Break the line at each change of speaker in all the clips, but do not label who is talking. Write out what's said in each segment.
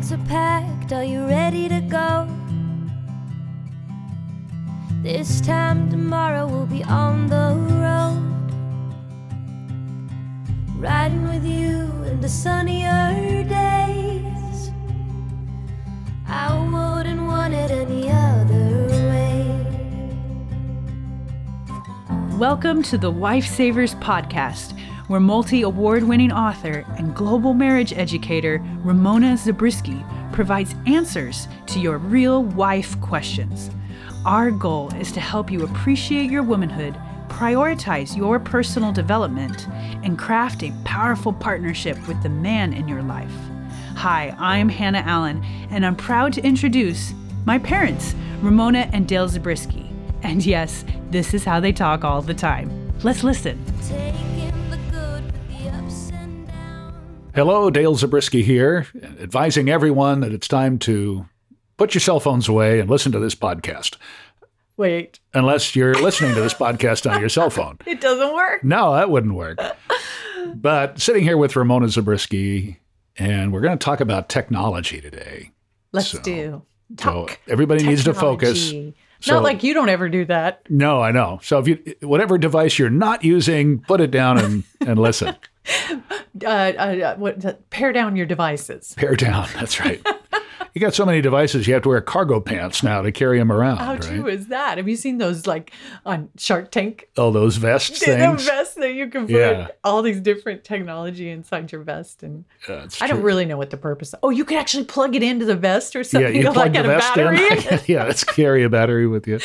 bags are packed, are you ready to go? This time tomorrow we'll be on the road. Riding with you in the sunnier days. I wouldn't want it any other way.
Welcome to the Wife Savers podcast, where multi award winning author and global marriage educator Ramona Zabriskie provides answers to your real wife questions. Our goal is to help you appreciate your womanhood, prioritize your personal development, and craft a powerful partnership with the man in your life. Hi, I'm Hannah Allen, and I'm proud to introduce my parents, Ramona and Dale Zabriskie. And yes, this is how they talk all the time. Let's listen.
Hello, Dale Zabriskie here, advising everyone that it's time to put your cell phones away and listen to this podcast.
Wait,
Unless you're listening to this podcast on your cell phone.
it doesn't work.
No, that wouldn't work. But sitting here with Ramona Zabriskie, and we're going to talk about technology today.
Let's
So-
do.
So
Talk.
everybody needs to focus. So-
Not like you don't ever do that.
No, I know. So if you whatever device you're not using, put it down and, and listen.
Uh, uh, what, pare down your devices.
Pare down. That's right. You got so many devices, you have to wear cargo pants now to carry them around.
How
right?
true is that? Have you seen those like on Shark Tank?
Oh, those vests.
The
things.
vest that you can put
Yeah.
all these different technology inside your vest, and
Yeah,
I don't
true.
really know what the purpose. Of. Oh, you could actually plug it into the vest or something.
Yeah, you plug
like
the vest
battery.
in. yeah, let's carry a battery with you.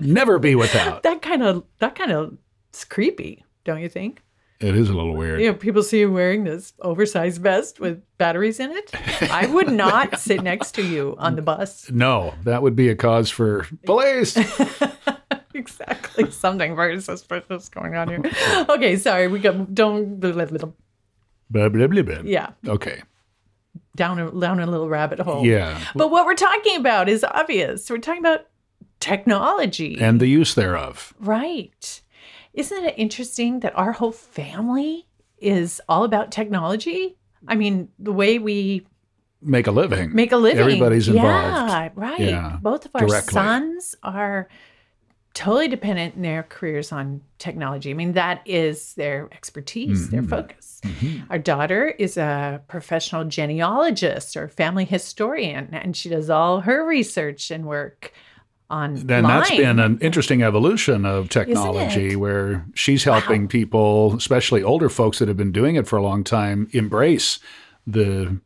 Never be without.
that kind of that kind of it's creepy, don't you think?
It is a little weird.
You know, people see you wearing this oversized vest with batteries in it. I would not sit next to you on the bus.
No, that would be a cause for police.
exactly. Something very suspicious going on here. Okay, sorry. We got don't
blah, blah, blah, blah.
yeah
Okay.
down a, down a little rabbit hole.
Yeah.
But what we're talking about is obvious. We're talking about technology.
And the use thereof.
right. Isn't it interesting that our whole family is all about technology? I mean, the way we
Make a living.
make a living.
Everybody's involved.
Yeah, right.
Yeah,
Both of our
directly.
sons are totally dependent in their careers on technology. I mean, that is their expertise, their
Mhm.
focus.
Mhm.
Our daughter is a professional genealogist or family historian, and she does all her research and work on.
Then that's been an interesting evolution of technology where she's helping people, especially older folks that have been doing it for a long time, embrace the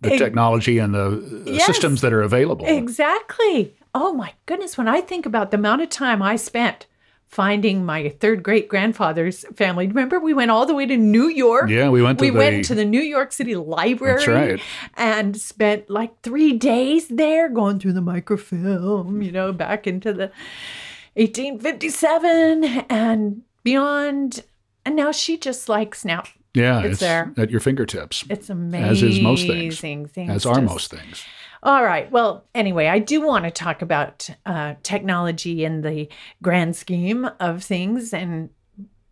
the
Ex-
technology and the
Yes.
systems that are available.
Exactly. Oh my goodness. When I think about the amount of time I spent finding my third great grandfather's family, remember we went all the way to New York?
Yeah, we went to
we
the
went to the New York City Library
That's right.
and spent like three days there going through the microfilm, you know, back into the 1857 and beyond. And now she just like snap.
yeah,
it's
it's,
there.
at your fingertips,
It's amazing.
As is most things.
Things
as are
just-
most things.
All right. Well, anyway, I do want to talk about uh, technology in the grand scheme of things, and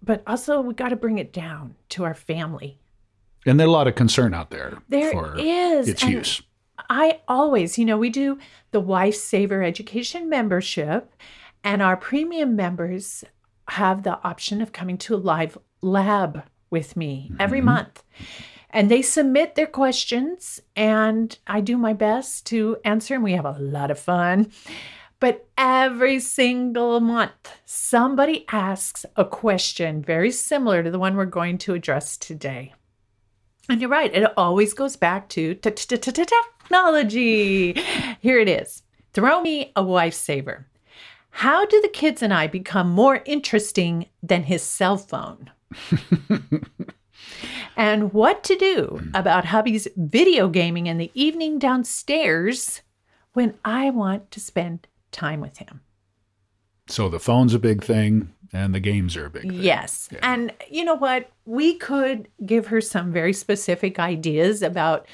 but also we got to bring it down to our family.
And there's a lot of concern out there
There
for
is,
its
and
use.
I always, you know, we do the Wife Saver Education membership, and our premium members have the option of coming to a live lab with me every
Mhm.
month. And they submit their questions, and I do my best to answer, and we have a lot of fun. But every single month, somebody asks a question very similar to the one we're going to address today. And you're right, it always goes back to te- te- te- te- technology. Here it is. Throw me a wife saver. How do the kids and I become more interesting than his cell phone? and what to do about hubby's video gaming in the evening downstairs when I want to spend time with him.
So the phone's a big thing, and the games are a big thing.
Yes.
Yeah.
And you know what? We could give her some very specific ideas about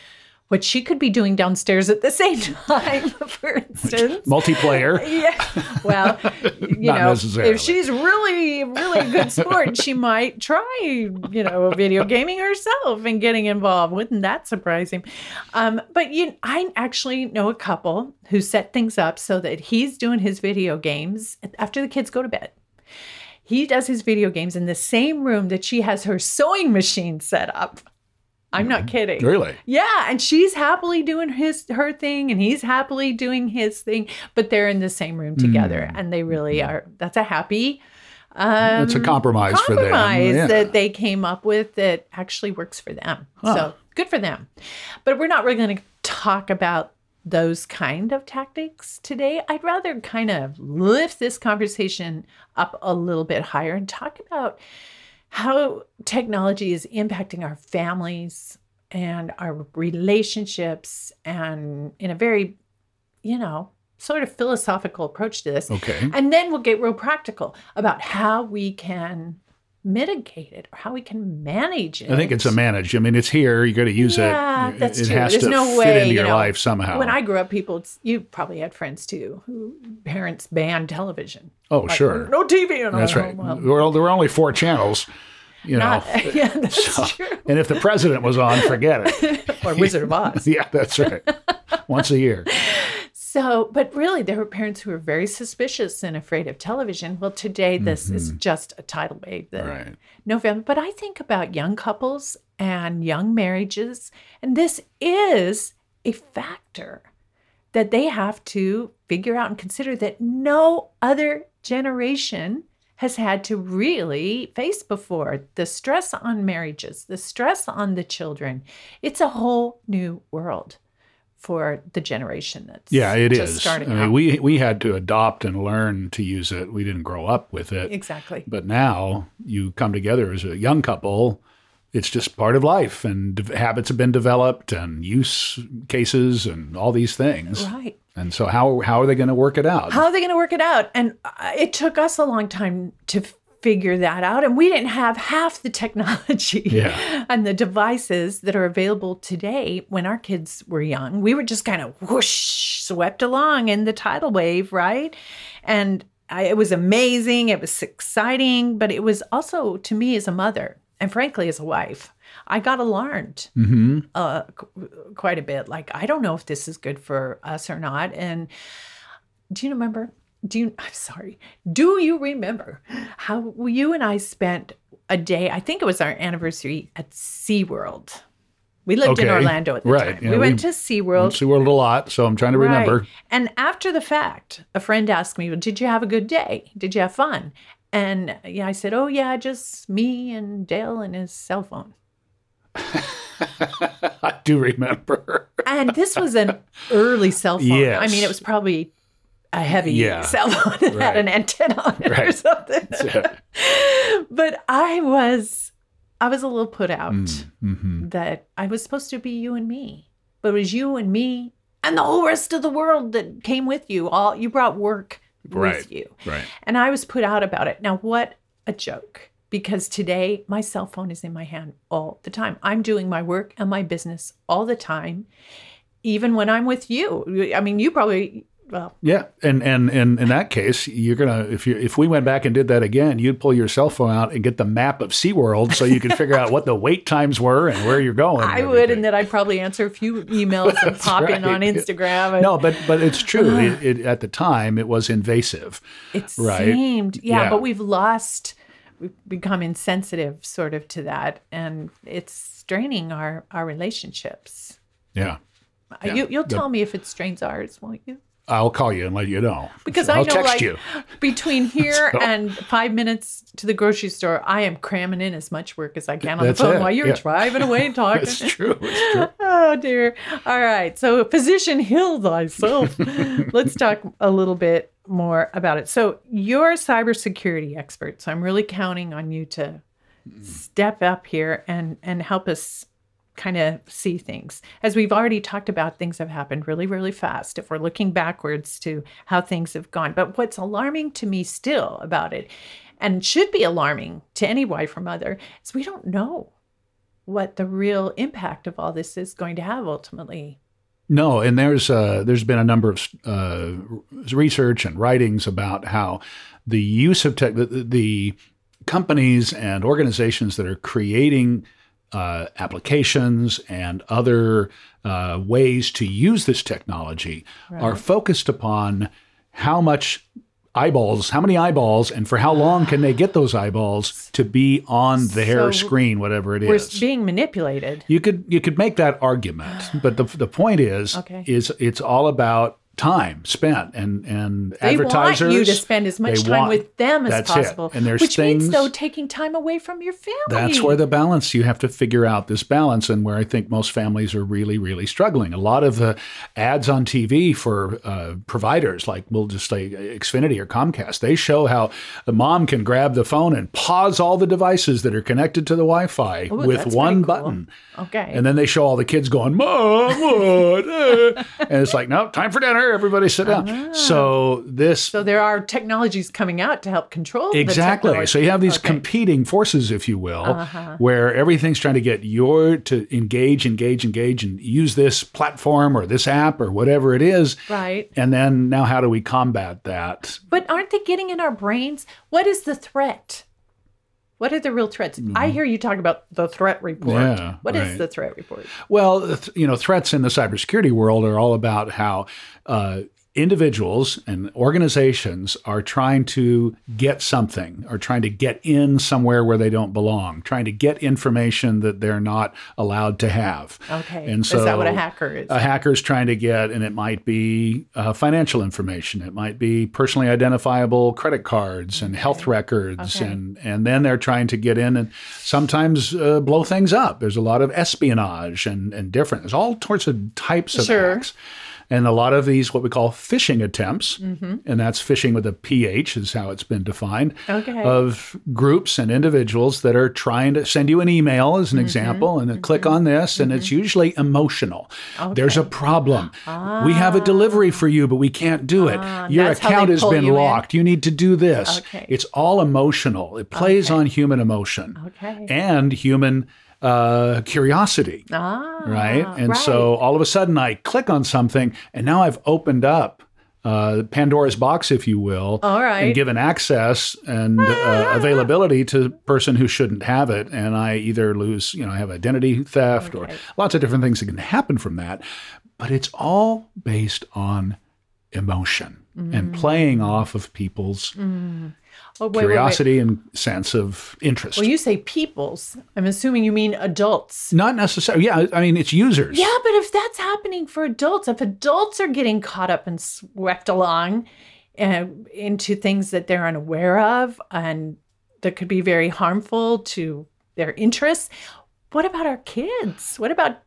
what she could be doing downstairs at the same time, for instance.
Multiplayer.
Yeah. Well, you know, if she's really, really good sport, she might try, you know, video gaming herself and getting involved. Wouldn't that surprise him? Um, but you, I actually know a couple who set things up so that he's doing his video games after the kids go to bed. He does his video games in the same room that she has her sewing machine set up. I'm not mm-hmm. kidding.
Really?
Yeah, and she's happily doing his her thing and he's happily doing his thing, but they're in the same room together mm. and they really mm-hmm. are that's a happy um
It's a compromise, for them.
compromise
Yeah.
that they came up with that actually works for them. So good for them. But we're not really going to talk about those kind of tactics today. I'd rather kind of lift this conversation up a little bit higher and talk about how technology is impacting our families and our relationships and in a very, you know, sort of philosophical approach to this.
Okay.
And then we'll get real practical about how we can mitigate it or how we can manage it.
I think it's a manage. I mean, it's here. You got to use
Yeah,
it.
that's
it
true.
has
There's
to
no
fit
way,
into
you
your
know,
life somehow.
When I grew up, people, you probably had friends too, who parents banned television.
oh,
Like,
sure.
No TV in our
That's
home.
right.
Well,
Well, there were only four channels. You know,
not, yeah, that's
So-
true.
and if the president was on, forget it.
Or Wizard of Oz.
yeah, that's right. Once a year.
So, but really, there were parents who were very suspicious and afraid of television. Well, today, this is just a tidal wave. that
Mm-hmm. Right.
No family. But I think about young couples and young marriages, and this is a factor that they have to figure out and consider that no other generation has had to really face before. The stress on marriages, the stress on the children. It's a whole new world for the generation that's
Yeah, it is.
just starting
I mean,
out.
we we had to adopt and learn to use it. We didn't grow up with it.
exactly.
But now you come together as a young couple. It's just part of life, and de- habits have been developed, and use cases, and all these things.
Right.
And so, how how are they going to work it out?
How are they going to work it out? And uh, it took us a long time to figure that out. And we didn't have half the technology
Yeah.
and the devices that are available today when our kids were young. We were just kind of whoosh, swept along in the tidal wave, right? And I, it was amazing. It was exciting, but it was also to me as a mother and frankly as a wife. I got alarmed
hmm
uh, qu- quite a bit. Like, I don't know if this is good for us or not. And do you remember? Do you, I'm sorry. Do you remember how you and I spent a day? I think it was our anniversary at SeaWorld. We lived in Orlando at the
Right.
time. We went
we-
to SeaWorld.
See, we're a lot, so I'm trying to remember.
Right. And after the fact, a friend asked me, well, Did you have a good day? Did you have fun? And yeah, I said, Oh, yeah, just me and Dale and his cell phone.
I do remember.
And this was an early cell phone. I mean, it was probably a heavy
Yeah.
cell phone that
Right.
had an antenna on it
right.
or something.
it.
but I was, I was a little put out
hmm
that I was supposed to be you and me, but it was you and me and the whole rest of the world that came with you. All you brought work
Right.
with you,
Right.
and I was put out about it. Now, what a joke! Because today my cell phone is in my hand all the time. I'm doing my work and my business all the time, even when I'm with you. I mean, you probably well,
Yeah, and and and in that case, you're gonna if you if we went back and did that again, you'd pull your cell phone out and get the map of SeaWorld so you could figure out what the wait times were and where you're going.
I
and
would, and then I'd probably answer a few emails and pop in on. Instagram. And
no, but but it's true. it, it, at the time, it was invasive.
It
Right.
seemed, yeah,
Yeah.
but we've lost, we've become insensitive sort of to that, and it's straining our our relationships.
Yeah,
Uh, You, you'll tell me if it strains ours, won't you?
I'll call you and let you know
Because
So
I
I'll
know,
text
like,
you.
between here and five minutes to the grocery store, I am cramming in as much work as I can on
That's
the phone
it,
while you're
yeah.
driving away and talking.
It's true. It's true.
Oh dear. All right. So physician heal thyself. Let's talk a little bit more about it. So you're a cybersecurity expert. So I'm really counting on you to mm. step up here and and help us kind of see things. As we've already talked about, things have happened really, really fast if we're looking backwards to how things have gone. But what's alarming to me still about it, and should be alarming to any wife or mother, is we don't know what the real impact of all this is going to have ultimately.
No, and there's uh, there's been a number of uh, research and writings about how the use of tech, the, the companies and organizations that are creating uh, applications and other uh, ways to use this technology are focused upon how much eyeballs, how many eyeballs, and for how long can they get those eyeballs to be on their
So
screen, whatever it
We're
is.
being manipulated.
You could you could make that argument, but the the point is
Okay.
is it's all about time spent and and
They
advertisers
want you to spend as much time
want-
with them as
that's it.
possible.
And there's
which
things
means though taking time away from your family.
that's where the balance you have to figure out this balance and where I think most families are really really struggling. A lot of the ads on TV for uh, providers like we'll just say Xfinity or Comcast, they show how the mom can grab the phone and pause all the devices that are connected to the Wi-Fi
Ooh,
with one
cool.
button.
Okay.
And then they show all the kids going, Mom, what? Uh," and it's like, no, time for dinner. Everybody sit down. So this
so there are technologies coming out to help control
exactly. So you have these
Okay. Uh-huh.
competing forces, if you will, where everything's trying to get your to engage, engage, engage, and use this platform or this app or whatever it is.
Right.
And then now, how do we combat that?
But aren't they getting in our brains? What is the threat? What are the real threats? I hear you talk about the threat report.
Mm-hmm. Yeah,
What is
right.
the threat report?
Well, th- you know, threats in the cybersecurity world are all about how uh, individuals and organizations are trying to get something or trying to get in somewhere where they don't belong, trying to get information that they're not allowed to have.
Okay.
And so, Is
that what a hacker is?
A hacker is trying to get, and it might be uh, financial information, it might be personally identifiable credit cards and health records,
Okay.
and and then they're trying to get in and sometimes uh, blow things up. There's a lot of espionage and and different. There's all sorts of types of
Sure.
hacks. And a lot of these, what we call phishing attempts,
Mm-hmm.
and that's phishing with a PH, is how it's been defined,
Okay.
of groups and individuals that are trying to send you an email,
Mm-hmm.
as an example, and then click on this, and it's usually emotional. There's a problem. We have a delivery for you, but we can't do it. Your
Ah. they
account has been
you in?
locked. You need to do this.
Okay.
It's all emotional. It plays on human emotion
Okay.
and human uh, curiosity
ah,
right? And so all of a sudden I click on something and now I've opened up uh, Pandora's box, if you will,
All right.
and given access and uh, availability to person who shouldn't have it. And I either lose, you know, I have identity theft or lots of different things that can happen from that. But it's all based on emotion and
Mm.
playing off of people's
Oh, wait, wait, wait.
curiosity and sense of interest.
Well, you say peoples, I'm assuming you mean adults.
Not necessarily. Yeah, I mean, it's users.
Yeah, but if that's happening for adults, if adults are getting caught up and swept along uh, into things that they're unaware of and that could be very harmful to their interests, what about our kids? What about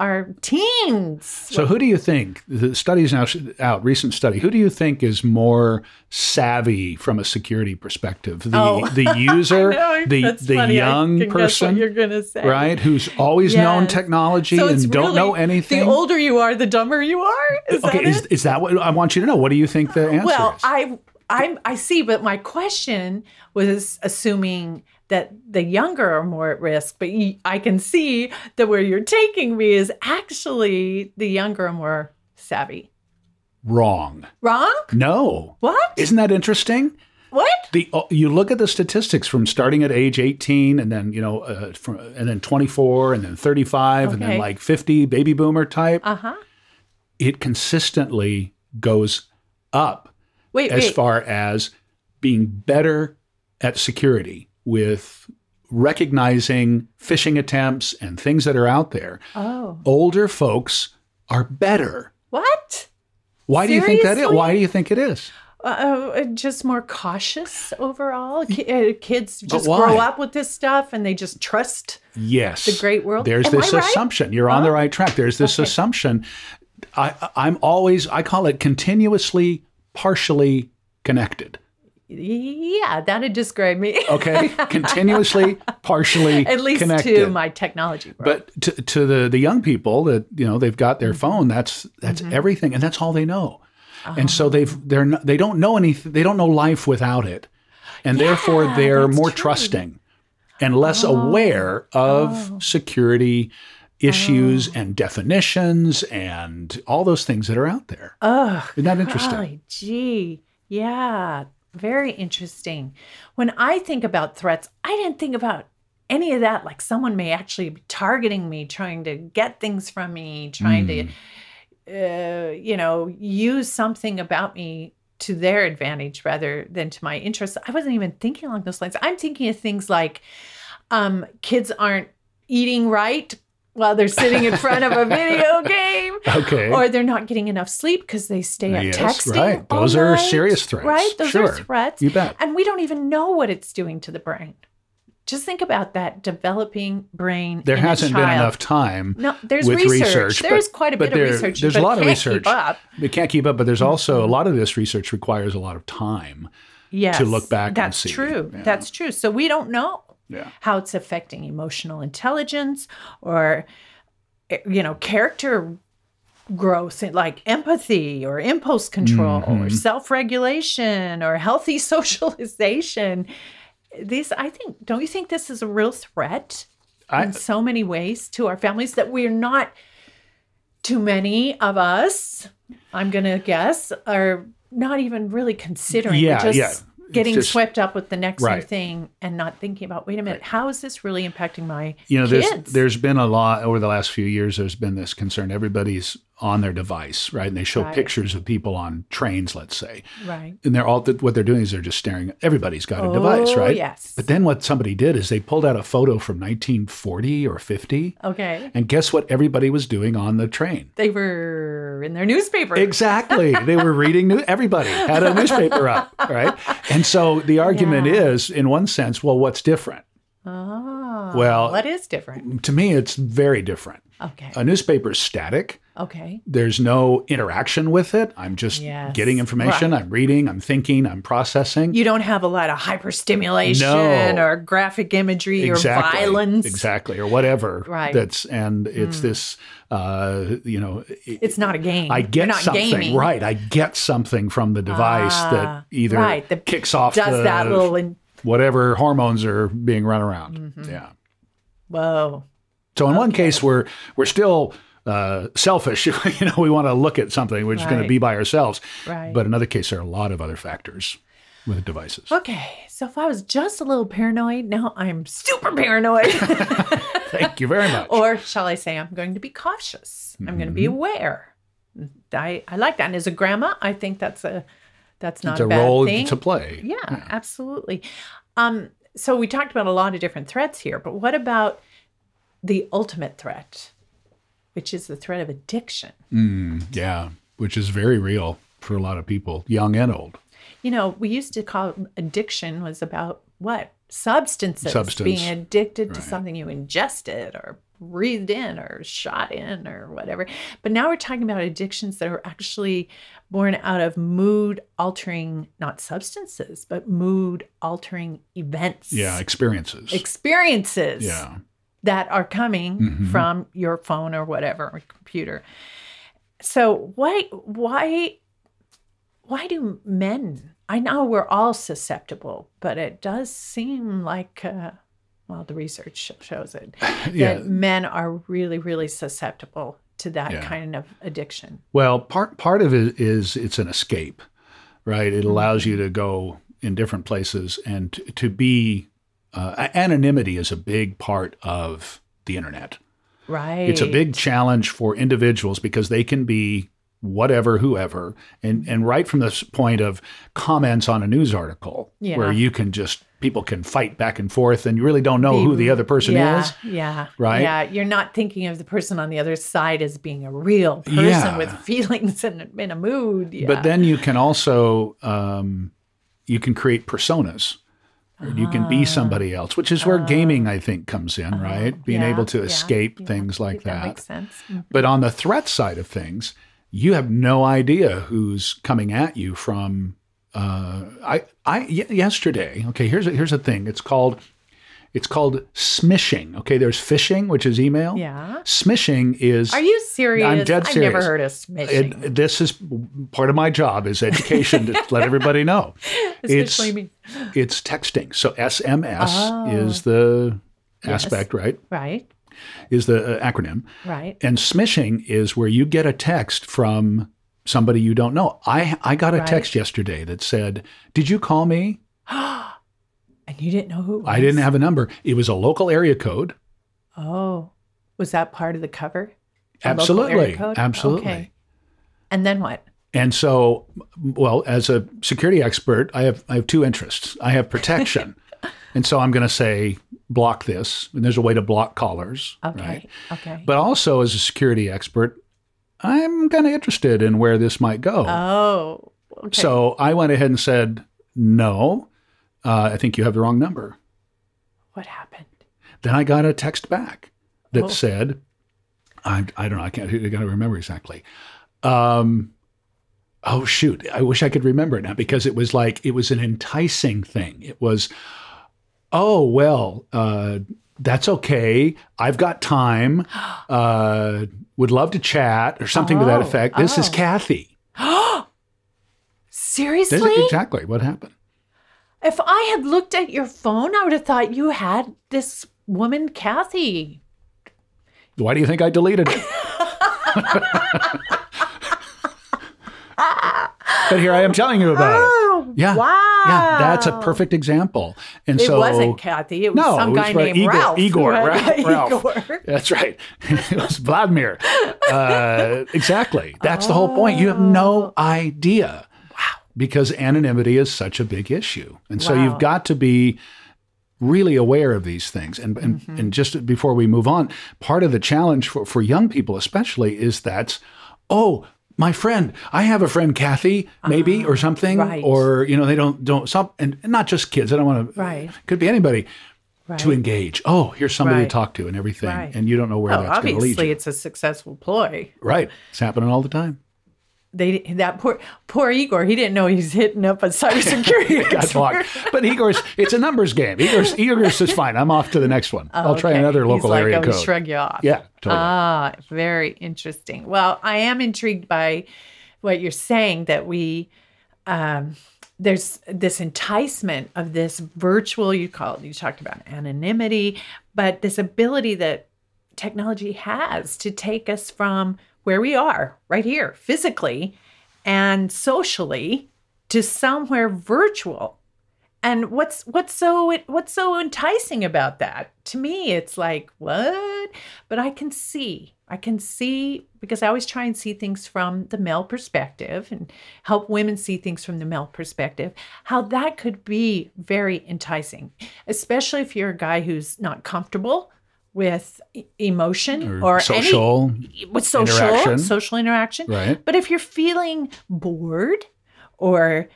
our teens?
So, who do you think the studies now out? Recent study. Who do you think is more savvy from a security perspective? The
Oh.
the user,
No,
the the
funny.
Young
can guess what
person,
you're gonna say.
right? Who's always known technology
So
and don't know anything.
The older you are, the dumber you are. Is
okay, is, is that what I want you to know? What do you think the answer
Well,
is?
I I I see, but my question was assuming that the younger are more at risk, but I can see that where you're taking me is actually the younger are more savvy.
Wrong.
Wrong?
No.
What?
Isn't that interesting?
what?
The uh, you look at the statistics from starting at age 18 and then you know uh, from, and then 24 and then 35 and then like 50 baby boomer type.
Uh huh.
it consistently goes up
Wait,
as
wait.
far as being better at security with recognizing phishing attempts and things that are out there.
oh,
Older folks are better.
what?
Why do you think that is? Why do you think it is?
Uh, uh, just more cautious overall. Uh, kids just grow up with this stuff and they just trust.
Yes.
The great world.
There's
Am
this
I right?
assumption. You're on the right track. There's this
Okay.
assumption. I, I'm always, I call it continuously partially connected.
Yeah, that'd describe me.
Okay? continuously partially
At least
connected.
to my technology world.
but to, to the the young people that you know they've got their phone that's that's
Mm-hmm.
everything and that's all they know and
Oh.
so they've they're not, they don't know anything they don't know life without it and therefore they're more
true.
trusting and less aware of
Oh.
security issues and definitions and all those things that are out there.
Oh,
Isn't that interesting?
golly gee. Yeah, very interesting. When I think about threats, I didn't think about any of that. Like someone may actually be targeting me, trying to get things from me, trying
Mm.
to, uh, you know, use something about me to their advantage rather than to my interests. I wasn't even thinking along those lines. I'm thinking of things like um, kids aren't eating right while they're sitting in front of a video game.
Okay.
Or they're not getting enough sleep because they stay up
Yes,
texting.
right. Those are serious threats.
Right? Those
Sure.
are threats.
You bet.
And we don't even know what it's doing to the brain. Just think about that developing brain.
there hasn't been enough time
No, there's research.
research.
There's
but-
quite a bit
there-
of research.
There's a lot of research.
Mm-hmm.
We can't keep up, but there's also a lot of this research requires a lot of time.
Yes, to
look back and
That's true.
Yeah.
That's true. So we don't know
Yeah.
how it's affecting emotional intelligence or you know character growth like empathy or impulse control
Mm-hmm.
or self-regulation or healthy socialization these i think don't you think this is a real threat
I-
in so many ways to our families that we're not too many of us i'm gonna guess are not even really considering
Yeah,
just
yeah.
Getting
just-
swept up with the next new thing and not thinking about wait a minute how is this really impacting my
You know, there's there's been a lot over the last few years. There's been this concern. Everybody's on their device, right? And they show
Right.
pictures of people on trains, let's say,
right
and they're all what they're doing is they're just staring. Everybody's got a oh, device,
Oh,
right?
yes.
But then what somebody did is they pulled out a photo from 1940 or 50,
okay
and guess what? Everybody was doing on the train.
they were in their newspaper
Exactly. they were reading new everybody had a newspaper up, right? And so the argument
Yeah.
is in one sense, well, what's different?
Oh
Well-
what is different
To me, it's very different.
okay
A newspaper is static.
okay
There's no interaction with it. I'm just
Yes.
getting information. I'm reading, I'm thinking, I'm processing.
you don't have a lot of hyperstimulation
No.
or graphic imagery
exactly.
or violence
Exactly. Or whatever.
Right.
That's and it's this uh you know it-
it's not a game
I get
not
something
gaming.
right. I get something from the device
Ah,
that either
right, that
kicks off
does
the,
that little in,
whatever hormones are being run around.
Mm-hmm.
Yeah.
whoa
So in one case, we're we're still uh, selfish. you know, we want to look at something. We're just going to be by ourselves.
Right.
But in another case, there are a lot of other factors with devices.
okay so if i was just a little paranoid now i'm super paranoid
Thank you very much.
or shall I say, I'm going to be cautious. I'm going to be
Mm-hmm.
aware. I, I like that. And as a grandma, I think that's a that's not
it's
a,
a
bad
role
thing.
to play.
Yeah, absolutely. Um, so we talked about a lot of different threats here, but what about the ultimate threat, which is the threat of addiction?
Yeah, which is very real for a lot of people, young and old.
You know, we used to call addiction was about what? Substances.
Substance.
Being addicted to something you ingested or breathed in or shot in or whatever. But now we're talking about addictions that are actually born out of mood altering, not substances, but mood altering events.
Yeah, experiences.
Experiences
yeah.
that are coming
Mm-hmm.
from your phone or whatever or computer. So why why why do men? I know we're all susceptible, but it does seem like uh, well, the research shows it
Yeah.
that men are really really susceptible to that
Yeah.
kind of addiction.
Well, part part of it is it's an escape, right?
Mm-hmm.
It allows you to go in different places and to, to be uh, anonymity is a big part of the internet.
Right.
It's a big challenge for individuals because they can be whatever, whoever, and and right from this point of comments on a news article
Yeah.
where you can just people can fight back and forth and you really don't know who the other person
yeah,
is.
Yeah.
right?
Yeah. You're not thinking of the person on the other side as being a real person
Yeah.
with feelings and in a mood. Yeah.
But then you can also um, you can create personas. Or You can
Ah.
be somebody else, which is where gaming, I think, comes in, right? Being able to escape things like
that.
that.
makes sense. Mm.
But on the threat side of things, you have no idea who's coming at you from. Uh, I, I y- yesterday. Okay, here's a, here's a thing. It's called It's called smishing. Okay, there's phishing, which is email.
Yeah.
Smishing is.
Are you serious?
I'm dead serious.
I've never heard of smishing.
it, this is part of my job is education to let everybody know. it's
me.
it's texting. So SMS
Oh.
is the aspect, right?
Right,
Is the uh, acronym.
right.
And smishing is where you get a text from somebody you don't know. I I got a
Right.
text yesterday that said, "Did you call me?"
And you didn't know who it was?
I didn't have a number. It was a local area code.
Oh, was that part of the cover? Local
Absolutely. Absolutely.
Okay. And then what?
And so, well, as a security expert, I have I have two interests. I have protection, and so I'm going to say block this. And there's a way to block callers,
Okay.
right?
Okay.
But also, as a security expert, I'm kind of interested in where this might go.
oh. Okay.
So I went ahead and said, "No, uh, I think you have the wrong number."
what happened?
Then I got a text back that
Oh.
said, I, I don't know, I can't, I got to remember exactly. Um, oh, shoot. I wish I could remember it now because it was like, it was an enticing thing. It was, oh, well, uh, that's okay. I've got time. Uh, would love to chat or something to that
Oh,
effect. This is
oh.
Kathy.
Seriously?
This is exactly what happened.
If I had looked at your phone, I would have thought you had this woman, Kathy.
Why do you think I deleted it? but here I am telling you about
Oh,
it. Yeah.
wow.
Yeah, that's a perfect example. And
It
so it
wasn't Kathy. It was
No,
some
it was
guy named
Igor,
Ralph.
Igor,
right?
Ralph.
Igor.
That's right. it was Vladimir. Uh, exactly. That's the whole point. You have no idea. Wow. Because anonymity is such a big issue. And so you've got to be really aware of these things. And, and,
Mm-hmm.
and just before we move on, part of the challenge for, for young people, especially, is that, oh, my friend, I have a friend, Kathy, maybe, ah, or something,
right.
or you know, they don't don't some, and not just kids. I don't want to.
Right.
Could be anybody
Right.
to engage. Oh, here's somebody to talk to and everything, and you don't know where
Well,
that's going to lead
obviously, it's a successful ploy.
Right, it's happening all the time.
They that poor poor Igor. He didn't know he's hitting up a cybersecurity expert.
But Igor's, it's a numbers game. Igor's, Igor's is fine. I'm off to the next one. I'll try another local
like,
area
I'm
code.
Shrug you off.
Yeah, totally.
Ah, very interesting. Well, I am intrigued by what you're saying that we um, there's this enticement of this virtual you called you talked about anonymity, but this ability that technology has to take us from where we are right here physically and socially to somewhere virtual and what's what's so what's so enticing about that? To me, it's like what? But I can see, I can see because I always try and see things from the male perspective and help women see things from the male perspective. How that could be very enticing, especially if you're a guy who's not comfortable with emotion
or,
or,
social.
any with social
interaction.
social interaction.
Right.
But if you're feeling bored or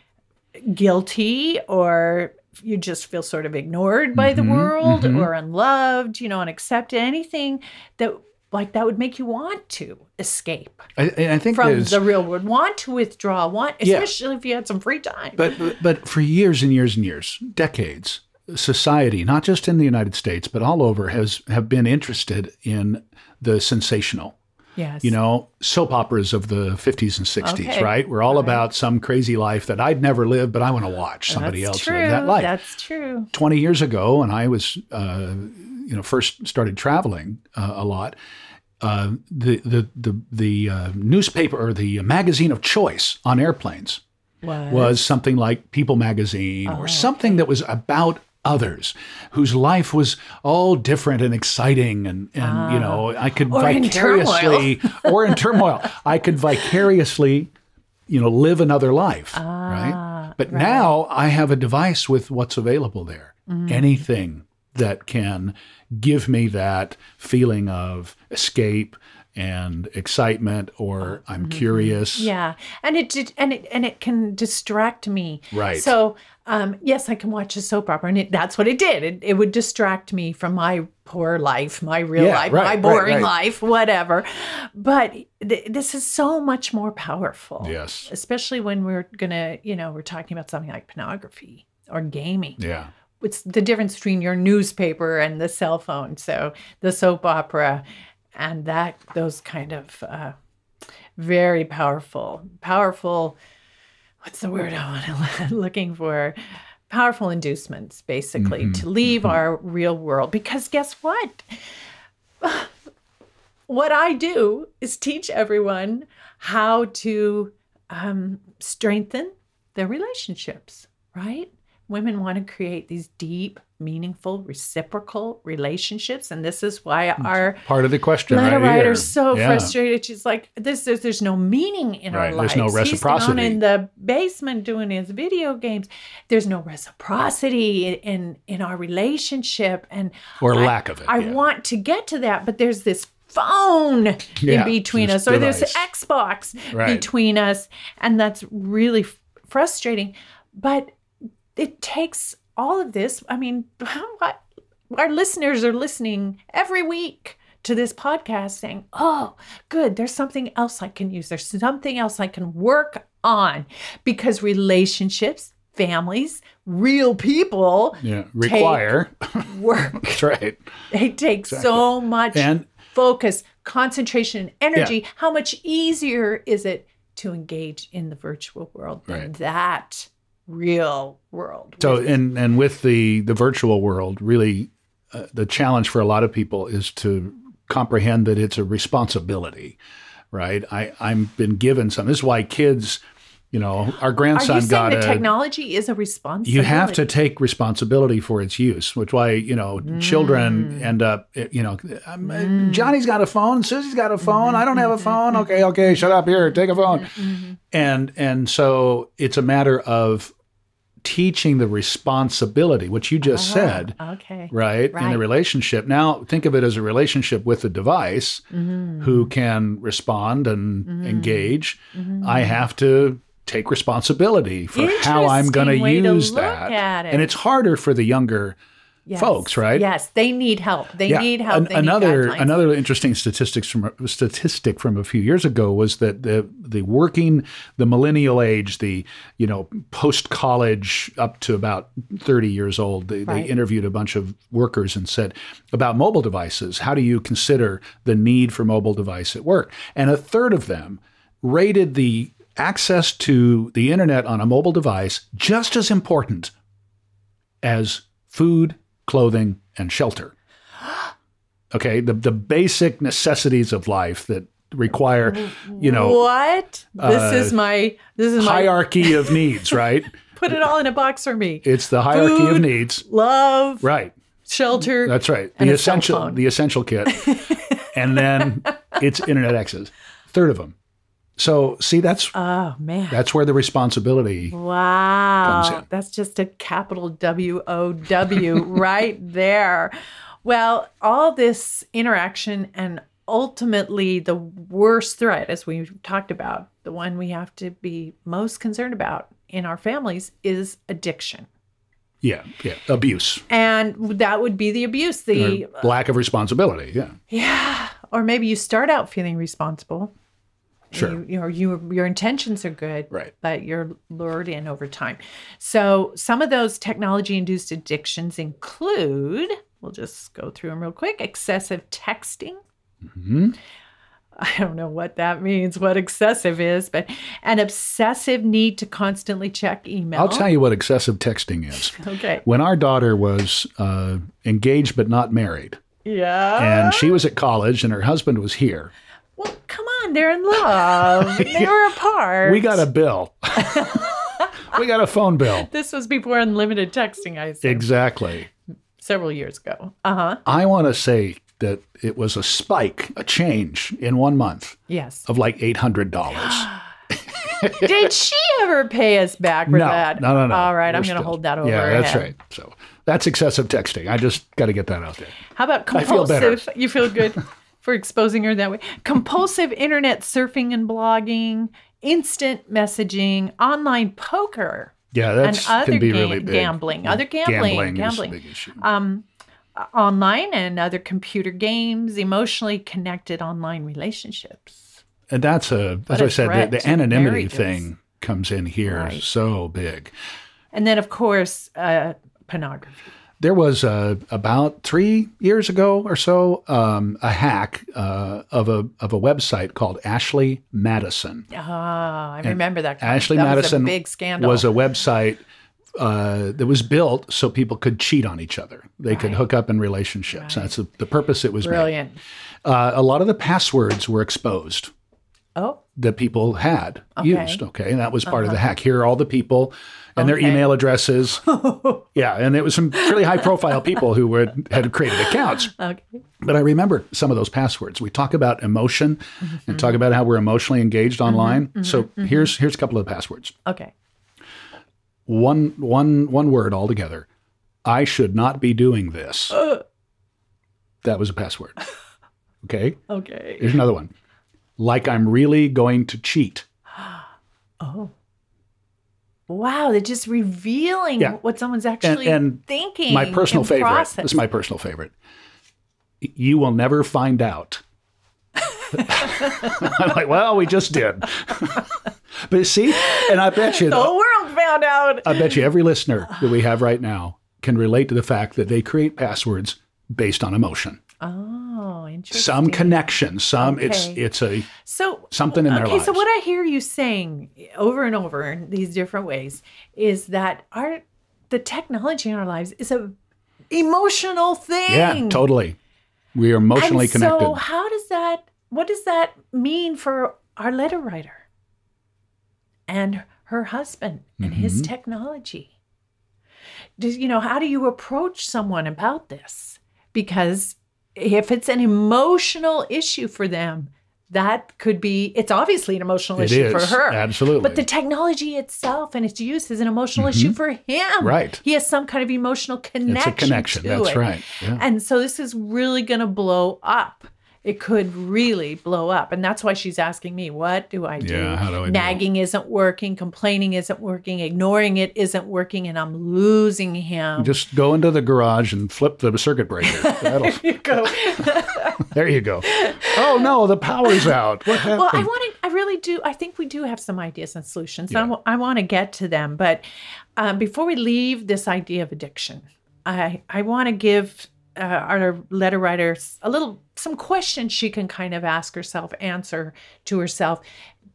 guilty or you just feel sort of ignored by the
Mhm,
world
mhm.
or unloved, you know, unaccepted, anything that like that would make you want to escape
I, I think
from the real world, want to withdraw, want
Yeah.
especially if you had some free time.
but but for years and years and years, decades, society, not just in the United States but all over, has have been interested in the sensational.
yes.
You know, soap operas of the 50s and 60s,
Okay.
right? We're all about some crazy life that I'd never lived, but I want to watch somebody
That's
else
true.
live that life.
That's true.
20 years ago, when I was, uh, you know, first started traveling uh, a lot, uh, the the the the uh, newspaper or the magazine of choice on airplanes
Was,
was something like People Magazine
Oh,
or something that was about others whose life was all different and exciting and and you know I could
Ah. Or in
vicariously or in turmoil. I could vicariously you know live another life right?
Ah,
but now I have a device with what's available there.
Mm.
anything that can give me that feeling of escape and excitement or I'm curious
Mm-hmm. Yeah, and it did, and it and it can distract me.
Right.
So, um, yes, I can watch a soap opera, and it, that's what it did. It, it would distract me from my poor life, my real
Yeah,
life,
right,
my
right,
boring
right.
life, whatever. But th- this is so much more powerful.
Yes.
Especially when we're gonna, you know, we're talking about something like pornography or gaming.
yeah
it's the difference between your newspaper and the cell phone. So the soap opera and that those kind of uh, very powerful, powerful. What's the word I want to looking for? Powerful inducements, basically, to leave our real world. Because guess what? what I do is teach everyone how to um, strengthen their relationships, right? Women want to create these deep, meaningful, reciprocal relationships. And this is why our
Part of the question
letter
right here.
writer's so
Yeah.
frustrated. She's like, "This, there's, there's no meaning in
Right,
our
there's
lives.
no
He's down
reciprocity.
in the basement doing his video games. There's no reciprocity in in, in our relationship, and
Or
I-
lack of it,
I
yeah.
want to get to that, but there's this phone
Yeah,
in between us, or there's
device.
Xbox
Right.
between us, and that's really frustrating. But it takes all of this. I mean, our listeners are listening every week to this podcast saying, Oh, good, there's something else I can use. There's something else I can work on because relationships, families, real people
Yeah. Require.
work.
That's right.
They take so much
And
focus, concentration, and energy. How much easier is it to engage in the virtual world than
Right.
that real world?
So, and and with the the virtual world, really, uh, the challenge for a lot of people is to comprehend that it's a responsibility, right? I I've been given some. This is why kids, you know, our
Are
grandson
you saying
got
the
a.
technology is a responsibility?
you have to take responsibility for its use, which why you know children
Mm.
end up you know um, Johnny's got a phone, Susie's got a phone, I don't have a
Mm-hmm.
phone. Okay, okay, shut up here, take a phone, and and so it's a matter of teaching the responsibility, which you just said,
Okay.
right, in
Uh-huh.
The relationship. Now think of it as a relationship with the device
Mm-hmm.
who can respond and engage. I have to take responsibility for how I'm going to
Interesting way to
use that.
it.
And it's harder for the younger
Yes.
folks, right?
Yes, they need help. They need help.
An-
they
another
guidelines.
another interesting statistics from a statistic from a few years ago was that the the working the millennial age, the you know post college up to about thirty years old, they, they interviewed a bunch of workers and said about mobile devices. How do you consider the need for mobile device at work? And a third of them rated the access to the internet on a mobile device just as important as food, clothing, and shelter. Okay, the, the basic necessities of life that require, you know,
what? This is uh, my. This is my.
hierarchy of needs, right?
Put it all in a box for me.
It's the hierarchy of needs.
Love,
Right.
shelter.
That's right. The essential the essential kit. and then it's internet access. Third of them. So see that's
Oh man.
that's where the responsibility
Wow.
comes in.
That's just a capital W O W right there. Well, all this interaction and ultimately the worst threat, as we talked about, the one we have to be most concerned about in our families is addiction.
yeah, yeah, abuse.
And that would be the abuse. The
Or lack of responsibility. Yeah.
yeah, or maybe you start out feeling responsible.
Sure.
You, you know, you, your intentions are good,
Right.
but you're lured in over time. So some of those technology-induced addictions include, we'll just go through them real quick, excessive texting.
Mhm.
I don't know what that means, what excessive is, but an obsessive need to constantly check email.
I'll tell you what excessive texting is.
Okay.
When our daughter was uh, engaged but not married,
Yeah.
and she was at college and her husband was here,
well, come on, they're in love. they were apart.
we got a bill. we got a phone bill.
This was before unlimited texting, I assume,
Exactly.
several years ago. Uh huh.
I want to say that it was a spike, a change in one month
Yes.
of like $800.
Did she ever pay us back for
no,
that?
no, no, no.
All right, I'm going to hold that over.
Yeah, that's
head.
right. So that's excessive texting. I just got to get that out there.
How about
I feel better.
compulsive? You feel good for exposing her that way. Compulsive internet surfing and blogging, instant messaging, online poker,
Yeah,
other
can be
ga-
really big.
gambling, other gambling,
Gambling,
gambling.
is a big issue.
um, online and other computer games, emotionally connected online relationships.
and that's a, as I said, the, the anonymity thing comes in here
Right.
so big.
And then, of course, uh, pornography.
There was uh, about three years ago or so um, a hack uh, of a of a website called Ashley Madison.
Ah, I remember that.
Ashley
that
Madison
was a big scandal.
was a website uh, that was built so people could cheat on each other. They could hook up in relationships. That's the, the purpose it was made.
brilliant.
Uh, a lot of the passwords were exposed
Oh,
that people had
Okay. Uh-huh.
used. Okay, and that was part of the hack. Here are all the people and their email addresses. yeah, and it was some really high profile people who were, had created accounts.
okay.
But I remember some of those passwords. We talk about emotion mm-hmm. and talk about how we're emotionally engaged mm-hmm. online. Mm-hmm. so here's here's a couple of the passwords.
Okay.
One one one word altogether. I should not be doing this. that was a password. Okay.
Okay.
Here's another one. Like I'm really going to cheat.
Oh. Wow, they're just revealing
Yeah.
what someone's actually
and
thinking.
My personal favorite.
process.
This is my personal favorite. You will never find out. I'm like, well, we just did. but see, and I bet you,
the whole world found out.
I bet you every listener that we have right now can relate to the fact that they create passwords based on emotion.
Oh, interesting.
Some connection, some it's
Okay.
it's a
So
something in their
okay, so what I hear you saying over and over in these different ways is that our the technology in our lives is a emotional thing.
yeah, totally. We are emotionally
and
connected.
So how does that what does that mean for our letter writer and her husband and his
Mm-hmm.
technology? Does you know, how do you approach someone about this? Because if it's an emotional issue for them, that could be it's obviously an emotional
It
issue for her.
absolutely.
But the technology itself and its use is an emotional issue for him.
Mm-hmm. Right.
He has some kind of emotional connection.
It's
a connection,
that's
it.
right, yeah.
And so this is really going to blow up. It could really blow up. And that's why she's asking me, what do I do?
Yeah, how do I do?
Nagging isn't working, complaining isn't working, ignoring it isn't working, and I'm losing him.
Just go into the garage and flip the circuit breaker. That'll,
you go.
there you go. Oh no, the power's out. What happened?
Well, I want to. I really do. I think we do have some ideas and solutions.
Yeah.
I want to get to them, but um, before we leave this idea of addiction, I I want to give uh, our letter writer a little some questions she can kind of ask herself, answer to herself.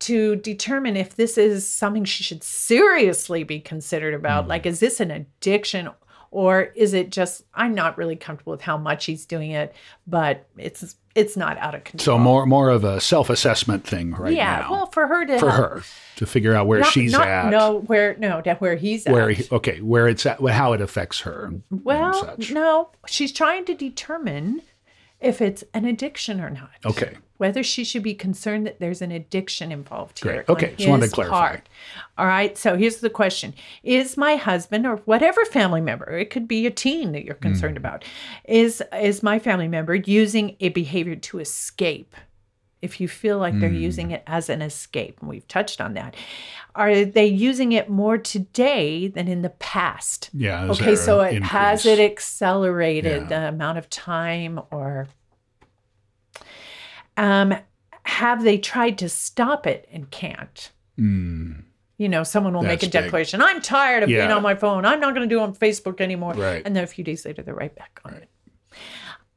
To determine if this is something she should seriously be considered about,
Mm.
like, is this an addiction or is it just I'm not really comfortable with how much he's doing it, but it's it's not out of control.
so more more of a self assessment thing right
yeah,
now
well, for her to
for
help-
her to figure out where
not,
she's
not
at,
No, where no, where he's
where
at.
he, okay, where it's at, how it affects her.
well, no, she's trying to determine if it's an addiction or not.
Okay.
Whether she should be concerned that there's an addiction involved here.
Great. Okay, just wanted to clarify.
part. All right. So here's the question Is my husband or whatever family member, it could be a teen that you're concerned
Mm.
about, is is my family member using a behavior to escape? If you feel like they're
Mm.
using it as an escape, and we've touched on that, are they using it more today than in the past?
Yeah.
Okay, so it has it accelerated
Yeah.
the amount of time or um have they tried to stop it and can't?
Mm,
You know, someone will make a
That's big.
declaration, I'm tired of being on my phone. I'm not going to do it on Facebook anymore.
Right.
And then a few days later they're right back on it.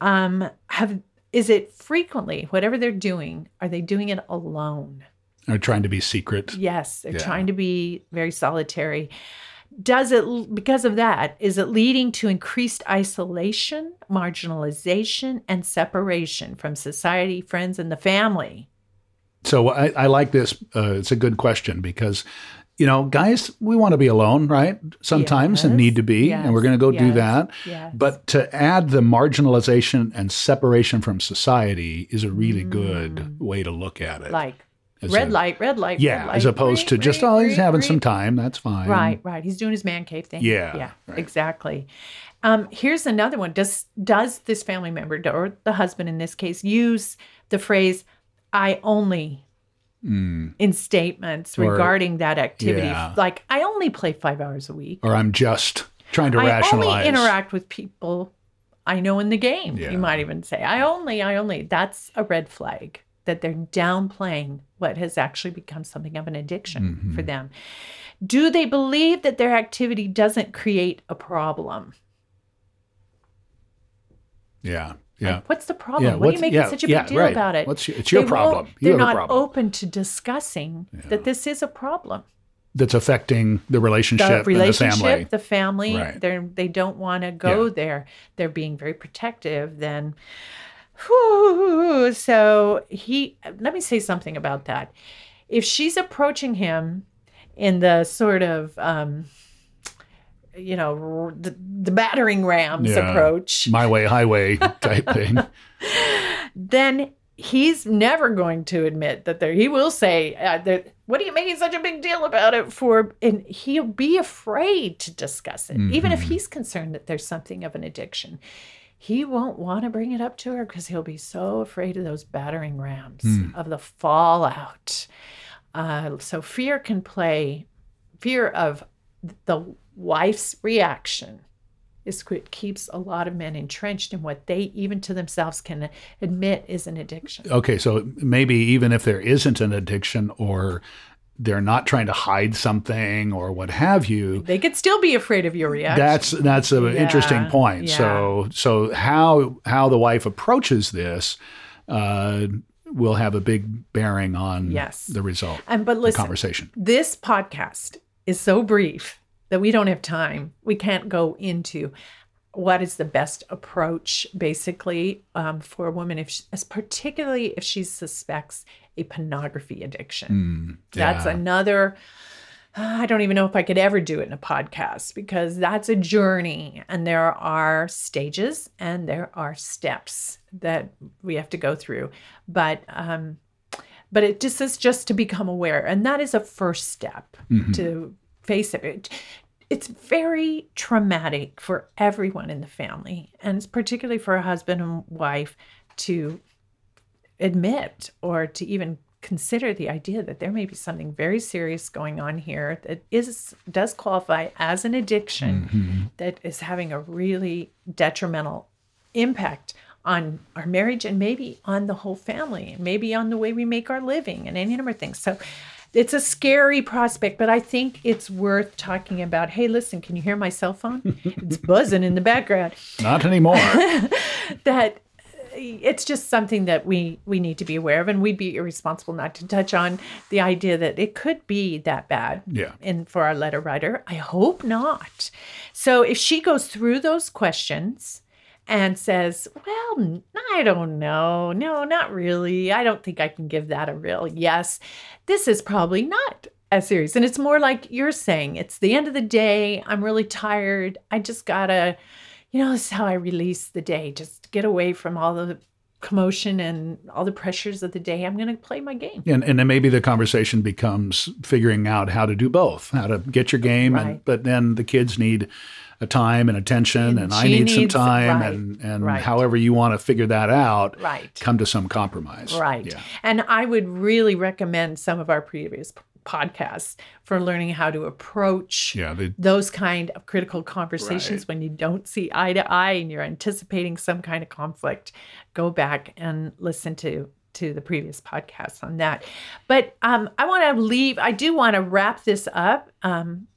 Um have is it frequently whatever they're doing, are they doing it alone?
are trying to be secret.
Yes, they're
Yeah.
trying to be very solitary. Does it, because of that, is it leading to increased isolation, marginalization, and separation from society, friends, and the family?
So I, I like this. Uh, it's a good question because, you know, guys, we want to be alone, right? Sometimes and need to be, and we're going to go do that.
yes.
But to add the marginalization and separation from society is a really good way to look at it.
Mm. Like red
a-
light, red light, red
yeah,
light,
as opposed to just oh, he's having some time. That's fine.
Right, right. He's doing his man cave thing.
Yeah,
yeah,
right.
exactly. Um, here's another one. Does does this family member or the husband in this case use the phrase "I only" Mm. in statements.
Or-
regarding that activity?
yeah.
Like, I only play five hours a week.
Or I'm just trying to
I
rationalize.
I only interact with people I know in the game.
Yeah.
You might even say, "I only, I only." That's a red flag. that they're downplaying what has actually become something of an addiction mm-hmm. for them? Do they believe that their activity doesn't create a problem?
Yeah. Yeah.
What's the problem?
Yeah,
what are you making
yeah,
such a
yeah,
big deal
right.
about it?
What's your- it's your
They
problem. You
They're not
problem.
open to discussing that this is a problem.
That's affecting the relationship,
The
and the family.
the family,
Right.
they're they don't want to go
Yeah.
there. They're being very protective. Then, whew, so he. Let me say something about that. If she's approaching him in the sort of, um, you know, r- the, the battering rams
Yeah.
approach,
My way, highway type thing.
then he's never going to admit that there he will say uh, that what are you making such a big deal about it for? And he'll be afraid to discuss it even if he's concerned that there's something of an addiction. He won't want to bring it up to her because he'll be so afraid of those battering rams of the fallout. Uh, so fear can play fear of the wife's reaction is what keeps a lot of men entrenched in what they even to themselves can admit is an addiction.
Okay, so maybe even if there isn't an addiction or they're not trying to hide something or what have you,
They could still be afraid of your reaction.
that's that's an interesting point.
yeah.
So so how how the wife approaches this uh, will have a big bearing on
Yes.
the result,
and but listen,
conversation.
this podcast is so brief that we don't have time. We can't go into what is the best approach, basically, um, for a woman, if she, as particularly if she suspects a pornography addiction. That's
yeah.
another. I don't even know if I could ever do it in a podcast because that's a journey and there are stages and there are steps that we have to go through. But um, but it just is just to become aware, and that is a first step to face it. It. It's very traumatic for everyone in the family, and it's particularly for a husband and wife to admit or to even consider the idea that there may be something very serious going on here that is does qualify as an addiction mm-hmm. that is having a really detrimental impact on our marriage and maybe on the whole family and maybe on the way we make our living and any number of things so it's a scary prospect but i think it's worth talking about. Hey listen can you hear my cell phone? It's buzzing in the background.
Not anymore.
that it's just something that we we need to be aware of and we'd be irresponsible not to touch on the idea that it could be that bad
Yeah.
and for our letter writer. I hope not. So if she goes through those questions and says well i don't know no not really i don't think i can give that a real yes this is probably not as serious and it's more like you're saying it's the end of the day i'm really tired i just gotta you know, this is how I release the day. Just get away from all the commotion and all the pressures of the day. I'm going to play my game.
And, and then maybe the conversation becomes figuring out how to do both, how to get your game,
Right.
and but then the kids need a time and attention, and, I need some time,
right,
and and
right.
however you want to figure that out,
Right.
come to some compromise,
Right.
Yeah.
And I would really recommend some of our previous podcasts for learning how to approach
Yeah, the-
those kind of critical conversations
Right.
when you don't see eye to eye and you're anticipating some kind of conflict. Go back and listen to to the previous podcasts on that. But um, I want to leave. I do want to wrap this up um,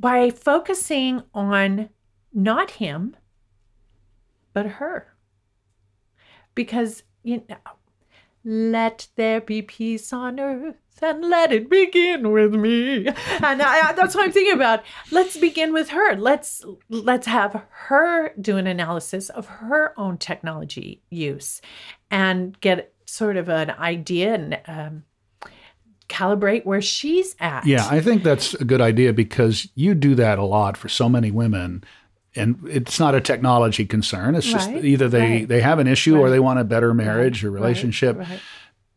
by focusing on not him, but her, because you know let there be peace on earth and let it begin with me. And I, that's what I'm thinking about. Let's begin with her. Let's let's have her do an analysis of her own technology use and get sort of an idea and um, calibrate where she's at.
Yeah, I think that's a good idea because you do that a lot for so many women. And it's not a technology concern. It's just
Right,
either they,
right.
they have an issue or they want a better marriage or relationship.
right.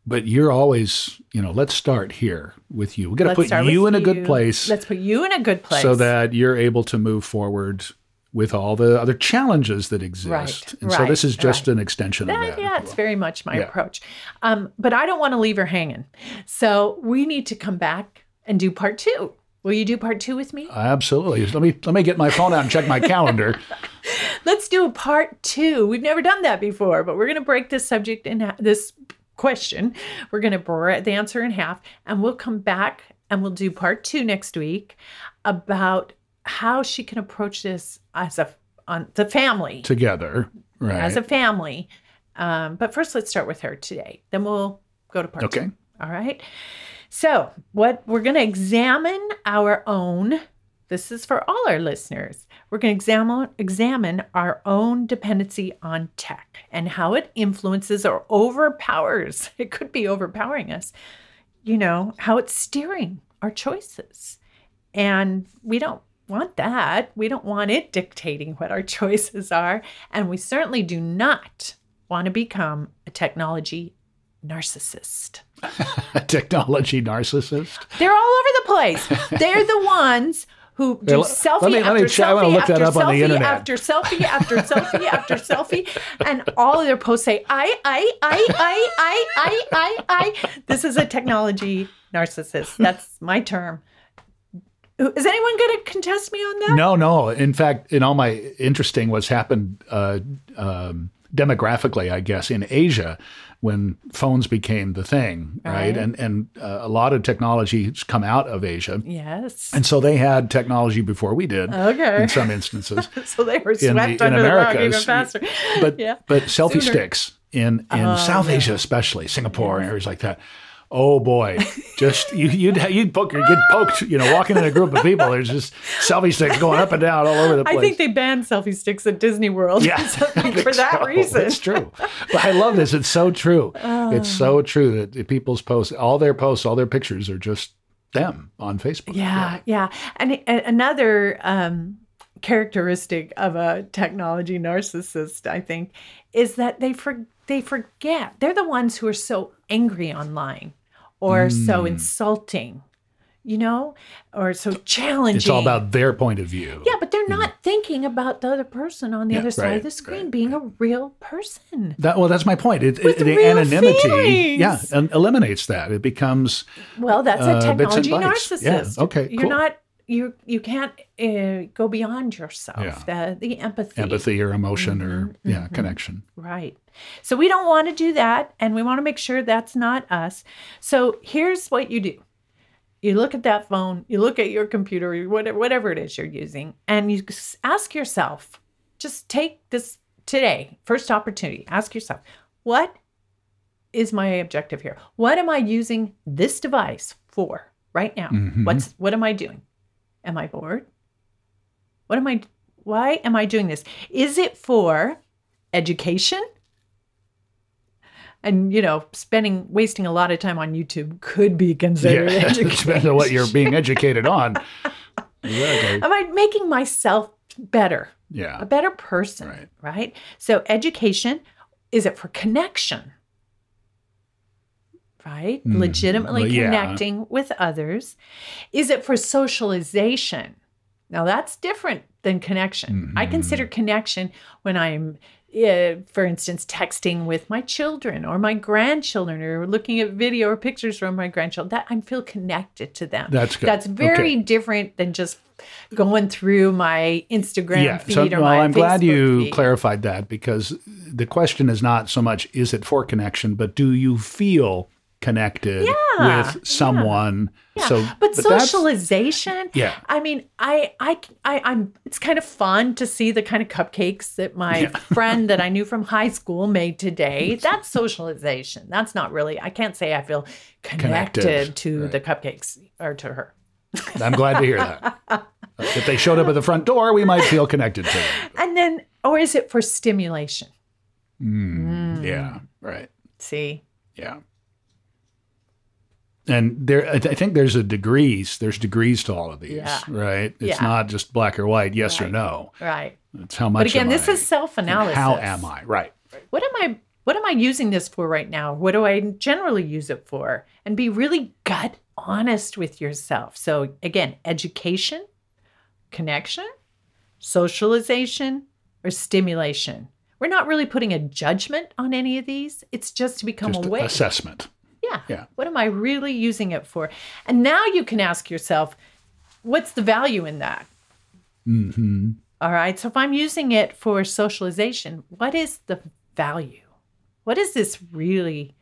But you're always, you know, let's start here with you. We got to put you in a good place
Let's put you in a good place.
so that you're able to move forward with all the other challenges that exist.
Right,
and so this is just
right.
an extension of
That-
that.
yeah, it's very much my
Yeah.
approach. Um, but I don't want to leave her hanging. So we need to come back and do part two. Will you do part two with me?
Absolutely. Let me let me get my phone out and check my calendar.
Let's do a part two. We've never done that before, but we're going to break this subject in ha- this question. We're going to break the answer in half, and we'll come back and we'll do part two next week about how she can approach this as a on the family
Together, right?
as a family. Um, but first, let's start with her today. Then we'll go to part
Okay.
two. All right. So, what we're going to examine our own. This is for all our listeners. We're going to examine examine our own dependency on tech and how it influences or overpowers. It could be overpowering us. You know how it's steering our choices, and we don't want that. We don't want it dictating what our choices are, and we certainly do not want to become a technology narcissist.
A technology narcissist.
They're all over the place. They're the ones who do
Yeah, let-
selfie
let me- let
after
me check.
Selfie after
up on the
selfie after selfie after selfie after selfie, and all of their posts say, "I, I, I, I, I, I, I, I." This is a technology narcissist. That's my term. Is anyone going to contest me on that?
No, no. In fact, in all my interesting what's happened uh, um, demographically, I guess, in Asia when phones became the thing, right?
Right.
And and uh, a lot of technology's come out of Asia,
Yes.
and so they had technology before we did.
Okay.
In some instances,
so they were
in
swept
the in
under the rug even faster.
but
yeah.
but selfie
Sooner.
sticks in in South Asia, especially Singapore and areas like that. Oh boy, just you, you'd you'd poke you'd get poked, you know, walking in a group of people. There's just selfie sticks going up and down all over the place.
I think they banned selfie sticks at Disney World.
Yeah,
Something
I think
for that
so.
reason.
It's true. But I love this. It's so true. It's so true that people's posts, all their posts, all their pictures are just them on Facebook.
Yeah, yeah. And a- another um, characteristic of a technology narcissist, I think, is that they for, they forget they're the ones who are so angry online or
Mm.
so insulting, you know, or so challenging.
It's all about their point of view.
yeah, but they're not thinking about the other person on the
Yeah,
other side
right,
of the screen
right,
being a real person.
That, well, that's my point. It,
With
it- the anonymity,
feelings.
yeah, and eliminates that. It becomes
Well, that's a
Uh, and
technology
bytes. Yeah,
narcissist.
okay,
you're not you you can't uh, go beyond yourself.
Yeah.
The the empathy.
empathy or emotion or
Mm-hmm,
yeah, connection.
Right. So we don't want to do that, and we want to make sure that's not us. So here's what you do. You look at that phone, you look at your computer, whatever, whatever it is you're using, and you ask yourself, just take this today, first opportunity, ask yourself, what is my objective here? What am I using this device for right now?
Mhm.
What's what am I doing? Am I bored? What am I why am I doing this? Is it for education? And you know, spending wasting a lot of time on YouTube could be considered
Yeah,
education.
depends on what you're being educated on. Exactly.
Am I making myself better?
Yeah.
A better person,
Right.
right. So education, is it for connection? Right?
Mhm.
Legitimately
yeah.
connecting with others. Is it for socialization? Now that's different than connection. I
Mhm.
consider connection when I'm uh, for instance, texting with my children or my grandchildren or looking at video or pictures from my grandchildren, that I feel connected to them.
That's good.
That's very
Okay.
different than just going through my Instagram
Yeah.
feed
So,
or
well,
my
I'm glad you
feed.
clarified that because the question is not so much is it for connection, but do you feel connected
Yeah,
with someone?
Yeah,
So,
but,
that's-
socialization.
Yeah.
I mean, I, I, I, I'm. It's kind of fun to see the kind of cupcakes that my
Yeah.
friend that I knew from high school made today. That's socialization. That's not really. I can't say I feel connected,
Connected,
to
right.
the cupcakes or to her.
I'm glad to hear that. if they showed up at the front door, we might feel connected to them.
And then, or is it for stimulation?
Mm, Yeah. Right.
See,
Yeah. And there, I th- I think there's a degrees. There's degrees to all of these,
Yeah.
right? It's
Yeah.
not just black or white, yes or no.
right.
It's how much.
But again, this
I,
is self-analysis.
How am I? Right.
what am I what am I using this for right now? What do I generally use it for? And be really gut honest with yourself. So again, education, connection, socialization, or stimulation. We're not really putting a judgment on any of these. It's just to become
Just
aware.
assessment.
Yeah.
Yeah.
What am I really using it for? And now you can ask yourself, what's the value in that?
hmm
All right. So if I'm using it for socialization, what is the value? What is this really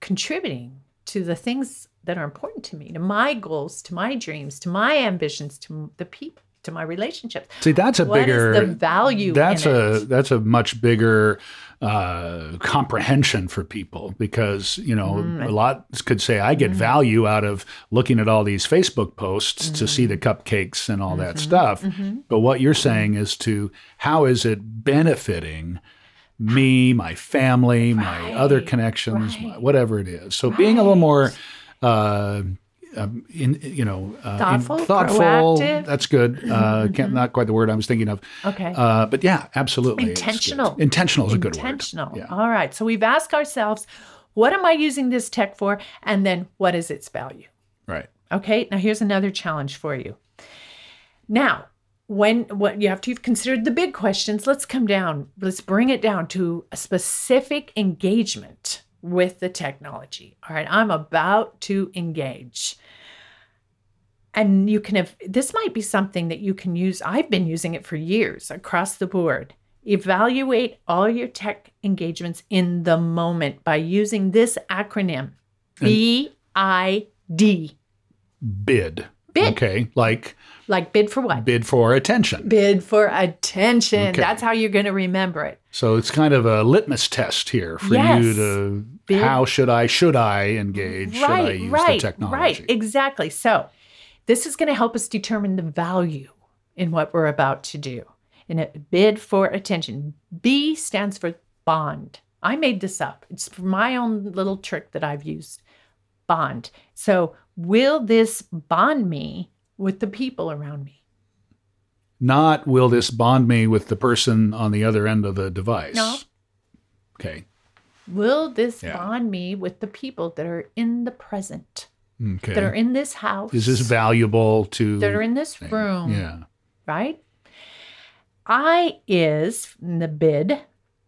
contributing to the things that are important to me, to my goals, to my dreams, to my ambitions, to the people, to my relationships.
See, that's a
What is
bigger
the value
That's a
it?
that's a much bigger uh, comprehension for people because you know
Mm,
a lot could say I get value out of looking at all these Facebook posts to see
Mm.
the cupcakes and all
Mm-hmm.
that stuff. But what you're saying is to how is it benefiting me, my family, my other
Right,
connections, my, whatever it is. So being a little more. Uh, um, in you know, uh,
Thoughtful,
thoughtful. That's good. Uh, can't, not quite the word I was thinking of.
Okay.
Uh, but yeah, absolutely.
Intentional.
Intentional is a good word.
Intentional.
Yeah.
All right. So we've asked ourselves, what am I using this tech for? And then what is its value?
Right.
Okay. Now here's another challenge for you. Now, when what you have to have considered the big questions, let's come down. Let's bring it down to a specific engagement with the technology. All right. I'm about to engage. And you can have this might be something that you can use. I've been using it for years across the board. Evaluate all your tech engagements in the moment by using this acronym B I D.
Bid.
Bid.
Okay. Like
Like bid for what?
bid for attention.
Bid for attention.
Okay.
That's how you're going to remember it.
So it's kind of a litmus test here for you to
Bid-
how should I should I engage? should I use
right,
the technology?
right. Exactly. So, this is going to help us determine the value in what we're about to do. In a bid for attention, B stands for bond. I made this up. It's my own little trick that I've used. Bond. So, will this bond me with the people around me?
Not will this bond me with the person on the other end of the device?
No.
Okay.
Will this
Yeah.
bond me with the people that are in the present,
Okay.
that are in this house,
Is this valuable to
that are in this room?
Yeah.
right? I is in the bid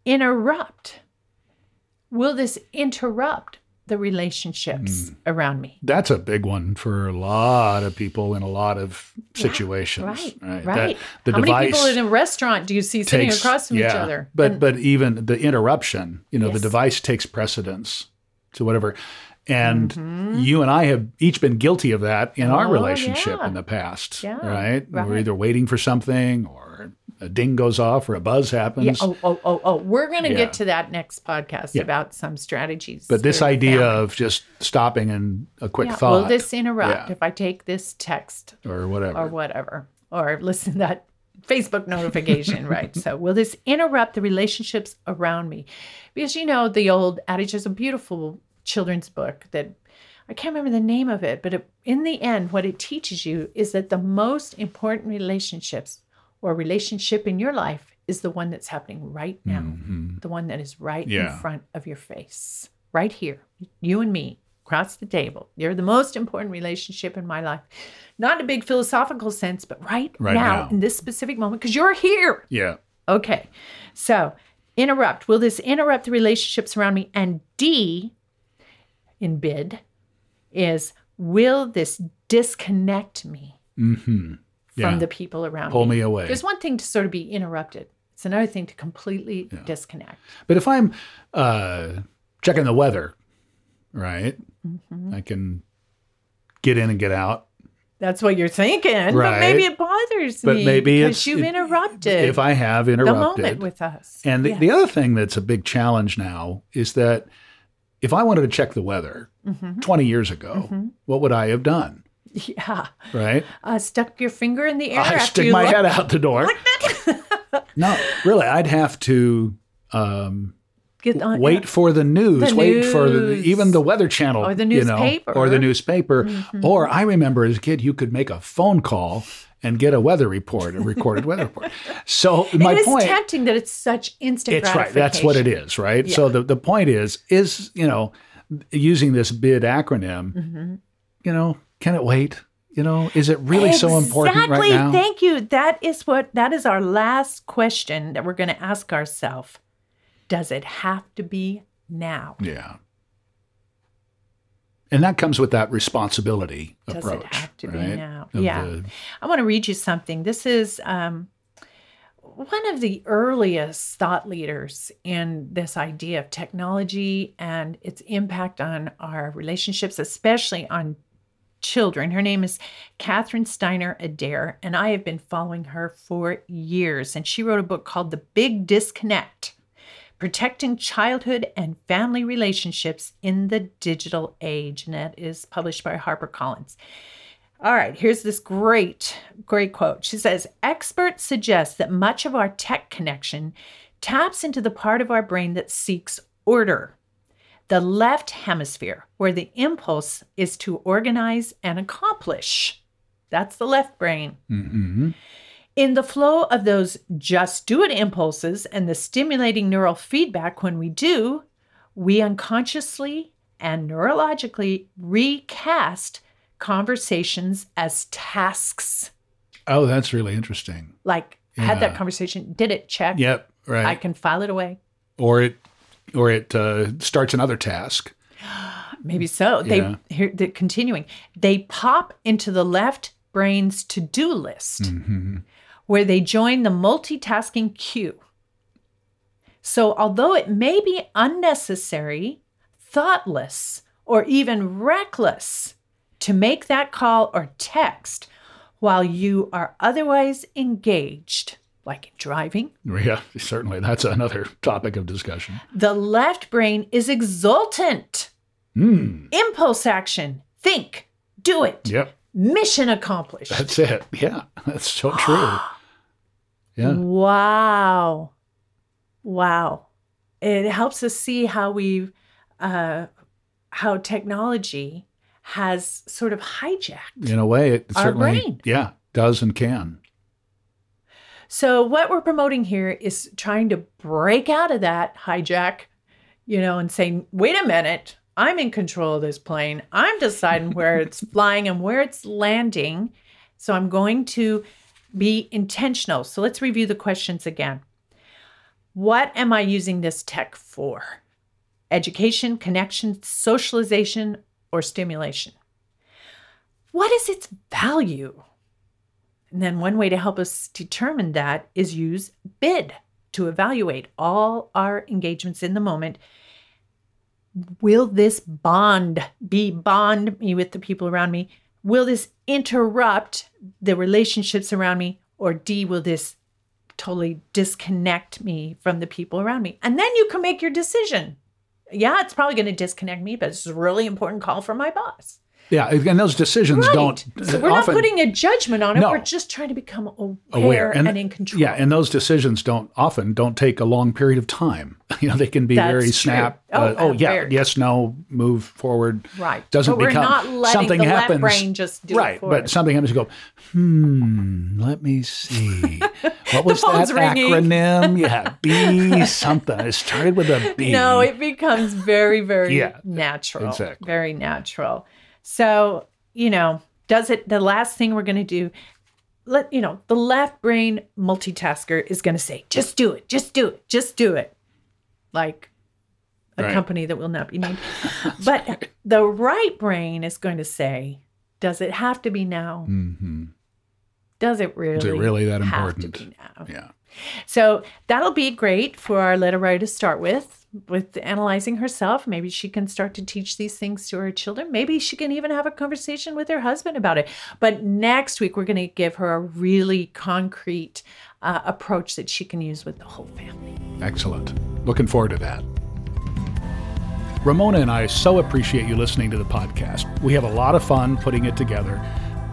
interrupt. Will this interrupt the relationships
Hmm.
around me?
That's a big one for a lot of people in a lot of situations.
Right, right.
That the
How many people in a restaurant do you see sitting across from each other?
But
And-
but even the interruption, you know, the device takes precedence to whatever. And you and I have each been guilty of that in our
Mm-hmm. Oh,
relationship
yeah.
in the past,
Yeah,
right? We're either waiting for something or a ding goes off or a buzz happens.
yeah, oh, oh, oh, oh. We're going to
Yeah.
get to that next podcast
Yeah.
about some strategies.
but this idea
family.
of just stopping and a quick thought
will this interrupt if I take this text
or whatever.
or whatever, or listen to that Facebook notification, right? So, will this interrupt the relationships around me? Because you know, the old adage is a beautiful children's book that I can't remember the name of it, but it, in the end, what it teaches you is that the most important relationships or relationship in your life is the one that's happening right now, the one that is right
Mm-hmm. Yeah.
in front of your face, right here, you and me. Across the table. You're the most important relationship in my life. Not in a big philosophical sense, but right,
Right
now,
now.
in this specific moment, because you're here.
yeah.
Okay. So interrupt. Will this interrupt the relationships around me? And D in bid is will this disconnect me
Mm-hmm. Yeah.
from the people around
Pull
me?
me away.
There's one thing to sort of be interrupted. It's another thing to completely disconnect.
But if I'm uh, checking the weather, right,
Mm-hmm.
I can get in and get out.
That's what you're thinking. But maybe it bothers
But
me.
maybe
because you've interrupted
If I have
the
interrupted,
moment with us.
and the,
Yeah.
the other thing that's a big challenge now is that if I wanted to check the weather
Mm-hmm.
20 years ago, what would I have done?
yeah.
Right?
Uh, stuck your finger in the air
I stick my
looked
head out the door. no, really, I'd have to um,
Get on,
wait for the news,
The
wait for the, even the Weather Channel,
Or the
you know,
newspaper.
or the newspaper.
Mm-hmm.
Or I remember as a kid, you could make a phone call and get a weather report, a recorded weather report. So my
it is
point,
tempting that it's such instant
it's right. That's what it is, right? So the, the point is, is you know, using this bid acronym,
Mm-hmm.
you know, can it wait? You know, is it really so important right
Exactly.
now?
Thank you. That is what that is our last question that we're going to ask ourselves. Does it have to be now?
Yeah. And that comes with that responsibility
Does
approach.
it have to be now?
Of
Yeah.
the-
I want to read you something. This is um, one of the earliest thought leaders in this idea of technology and its impact on our relationships, especially on children. Her name is Catherine Steiner Adair, and I have been following her for years. And she wrote a book called The Big Disconnect Protecting Childhood and Family Relationships in the Digital Age. And that is published by HarperCollins. All right, here's this great, great quote. She says Experts suggest that much of our tech connection taps into the part of our brain that seeks order, the left hemisphere, where the impulse is to organize and accomplish. That's the left brain.
Mm-hmm.
In the flow of those just do it impulses and the stimulating neural feedback when we do, we unconsciously and neurologically recast conversations as tasks.
Oh, that's really interesting.
Like, had that conversation, did it, check.
Yep, right.
I can file it away.
or it, or it uh, starts another task.
Maybe so.
Yeah.
They here the continuing. They pop into the left brain's to-do list
Mm-hmm.
Where they join the multitasking queue. So although it may be unnecessary, thoughtless, or even reckless to make that call or text while you are otherwise engaged, like in driving,
Yeah, certainly. That's another topic of discussion.
the left brain is exultant.
Mm,
Impulse action. Think. Do it.
yep,
Mission accomplished.
that's it. Yeah, that's so true. Yeah.
Wow. Wow. It helps us see how we've, uh, how technology has sort of hijacked.
In a way, it certainly,
brain.
yeah, does and can.
So, what we're promoting here is trying to break out of that hijack, you know, and saying, wait a minute, I'm in control of this plane. I'm deciding where it's flying and where it's landing. So, I'm going to be intentional. So, let's review the questions again. What am I using this tech for? Education, connection, socialization, or stimulation? What is its value? And then one way to help us determine that is use BID to evaluate all our engagements in the moment. Will this bond be bond me with the people around me? Will this interrupt the relationships around me? Or D, will this totally disconnect me from the people around me? And then you can make your decision. Yeah, it's probably going to disconnect me, but it's a really important call from my boss.
Yeah, and those decisions
Right.
don't.
So we're
often,
not putting a judgment on it.
No.
We're just trying to become aware,
aware
and, in control.
Yeah, and those decisions don't often don't take a long period of time. You know, they can be
That's
very snap.
Oh,
uh, oh yeah,
very.
yes, no, move forward.
right.
Doesn't
but we're
become
not letting
something
the
happens.
left brain just do
right, but
us.
something happens. You go, hmm. Let me see. What was that
ringing.
acronym? Yeah, B something. It started with a B.
No, it becomes very, very
Yeah,
natural.
exactly.
Very natural. So, you know, does it the last thing we're gonna do, let you know, the left brain multitasker is gonna say, just do it, just do it, just do it. Like a
Right.
company that will not be named. but the right brain is going to say, does it have to be now?
hmm
Does it really?
Is it really that
have to
important?
be now?
Yeah.
So that'll be great for our letter writer to start with, with analyzing herself. Maybe she can start to teach these things to her children. Maybe she can even have a conversation with her husband about it. But next week, we're going to give her a really concrete uh, approach that she can use with the whole family.
Excellent. Looking forward to that. Ramona and I so appreciate you listening to the podcast. We have a lot of fun putting it together,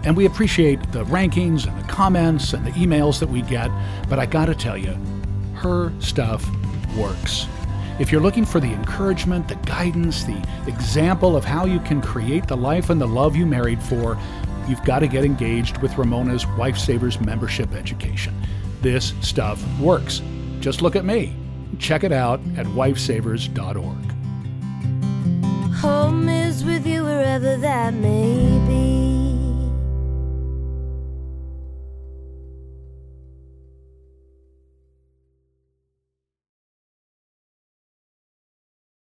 and we appreciate the rankings and the comments and the emails that we get. But I got to tell you, her stuff works. If you're looking for the encouragement, the guidance, the example of how you can create the life and the love you married for, you've got to get engaged with Ramona's Wife Savers membership education. This stuff works. Just look at me. Check it out at wifesavers.org.
Home is with you wherever that may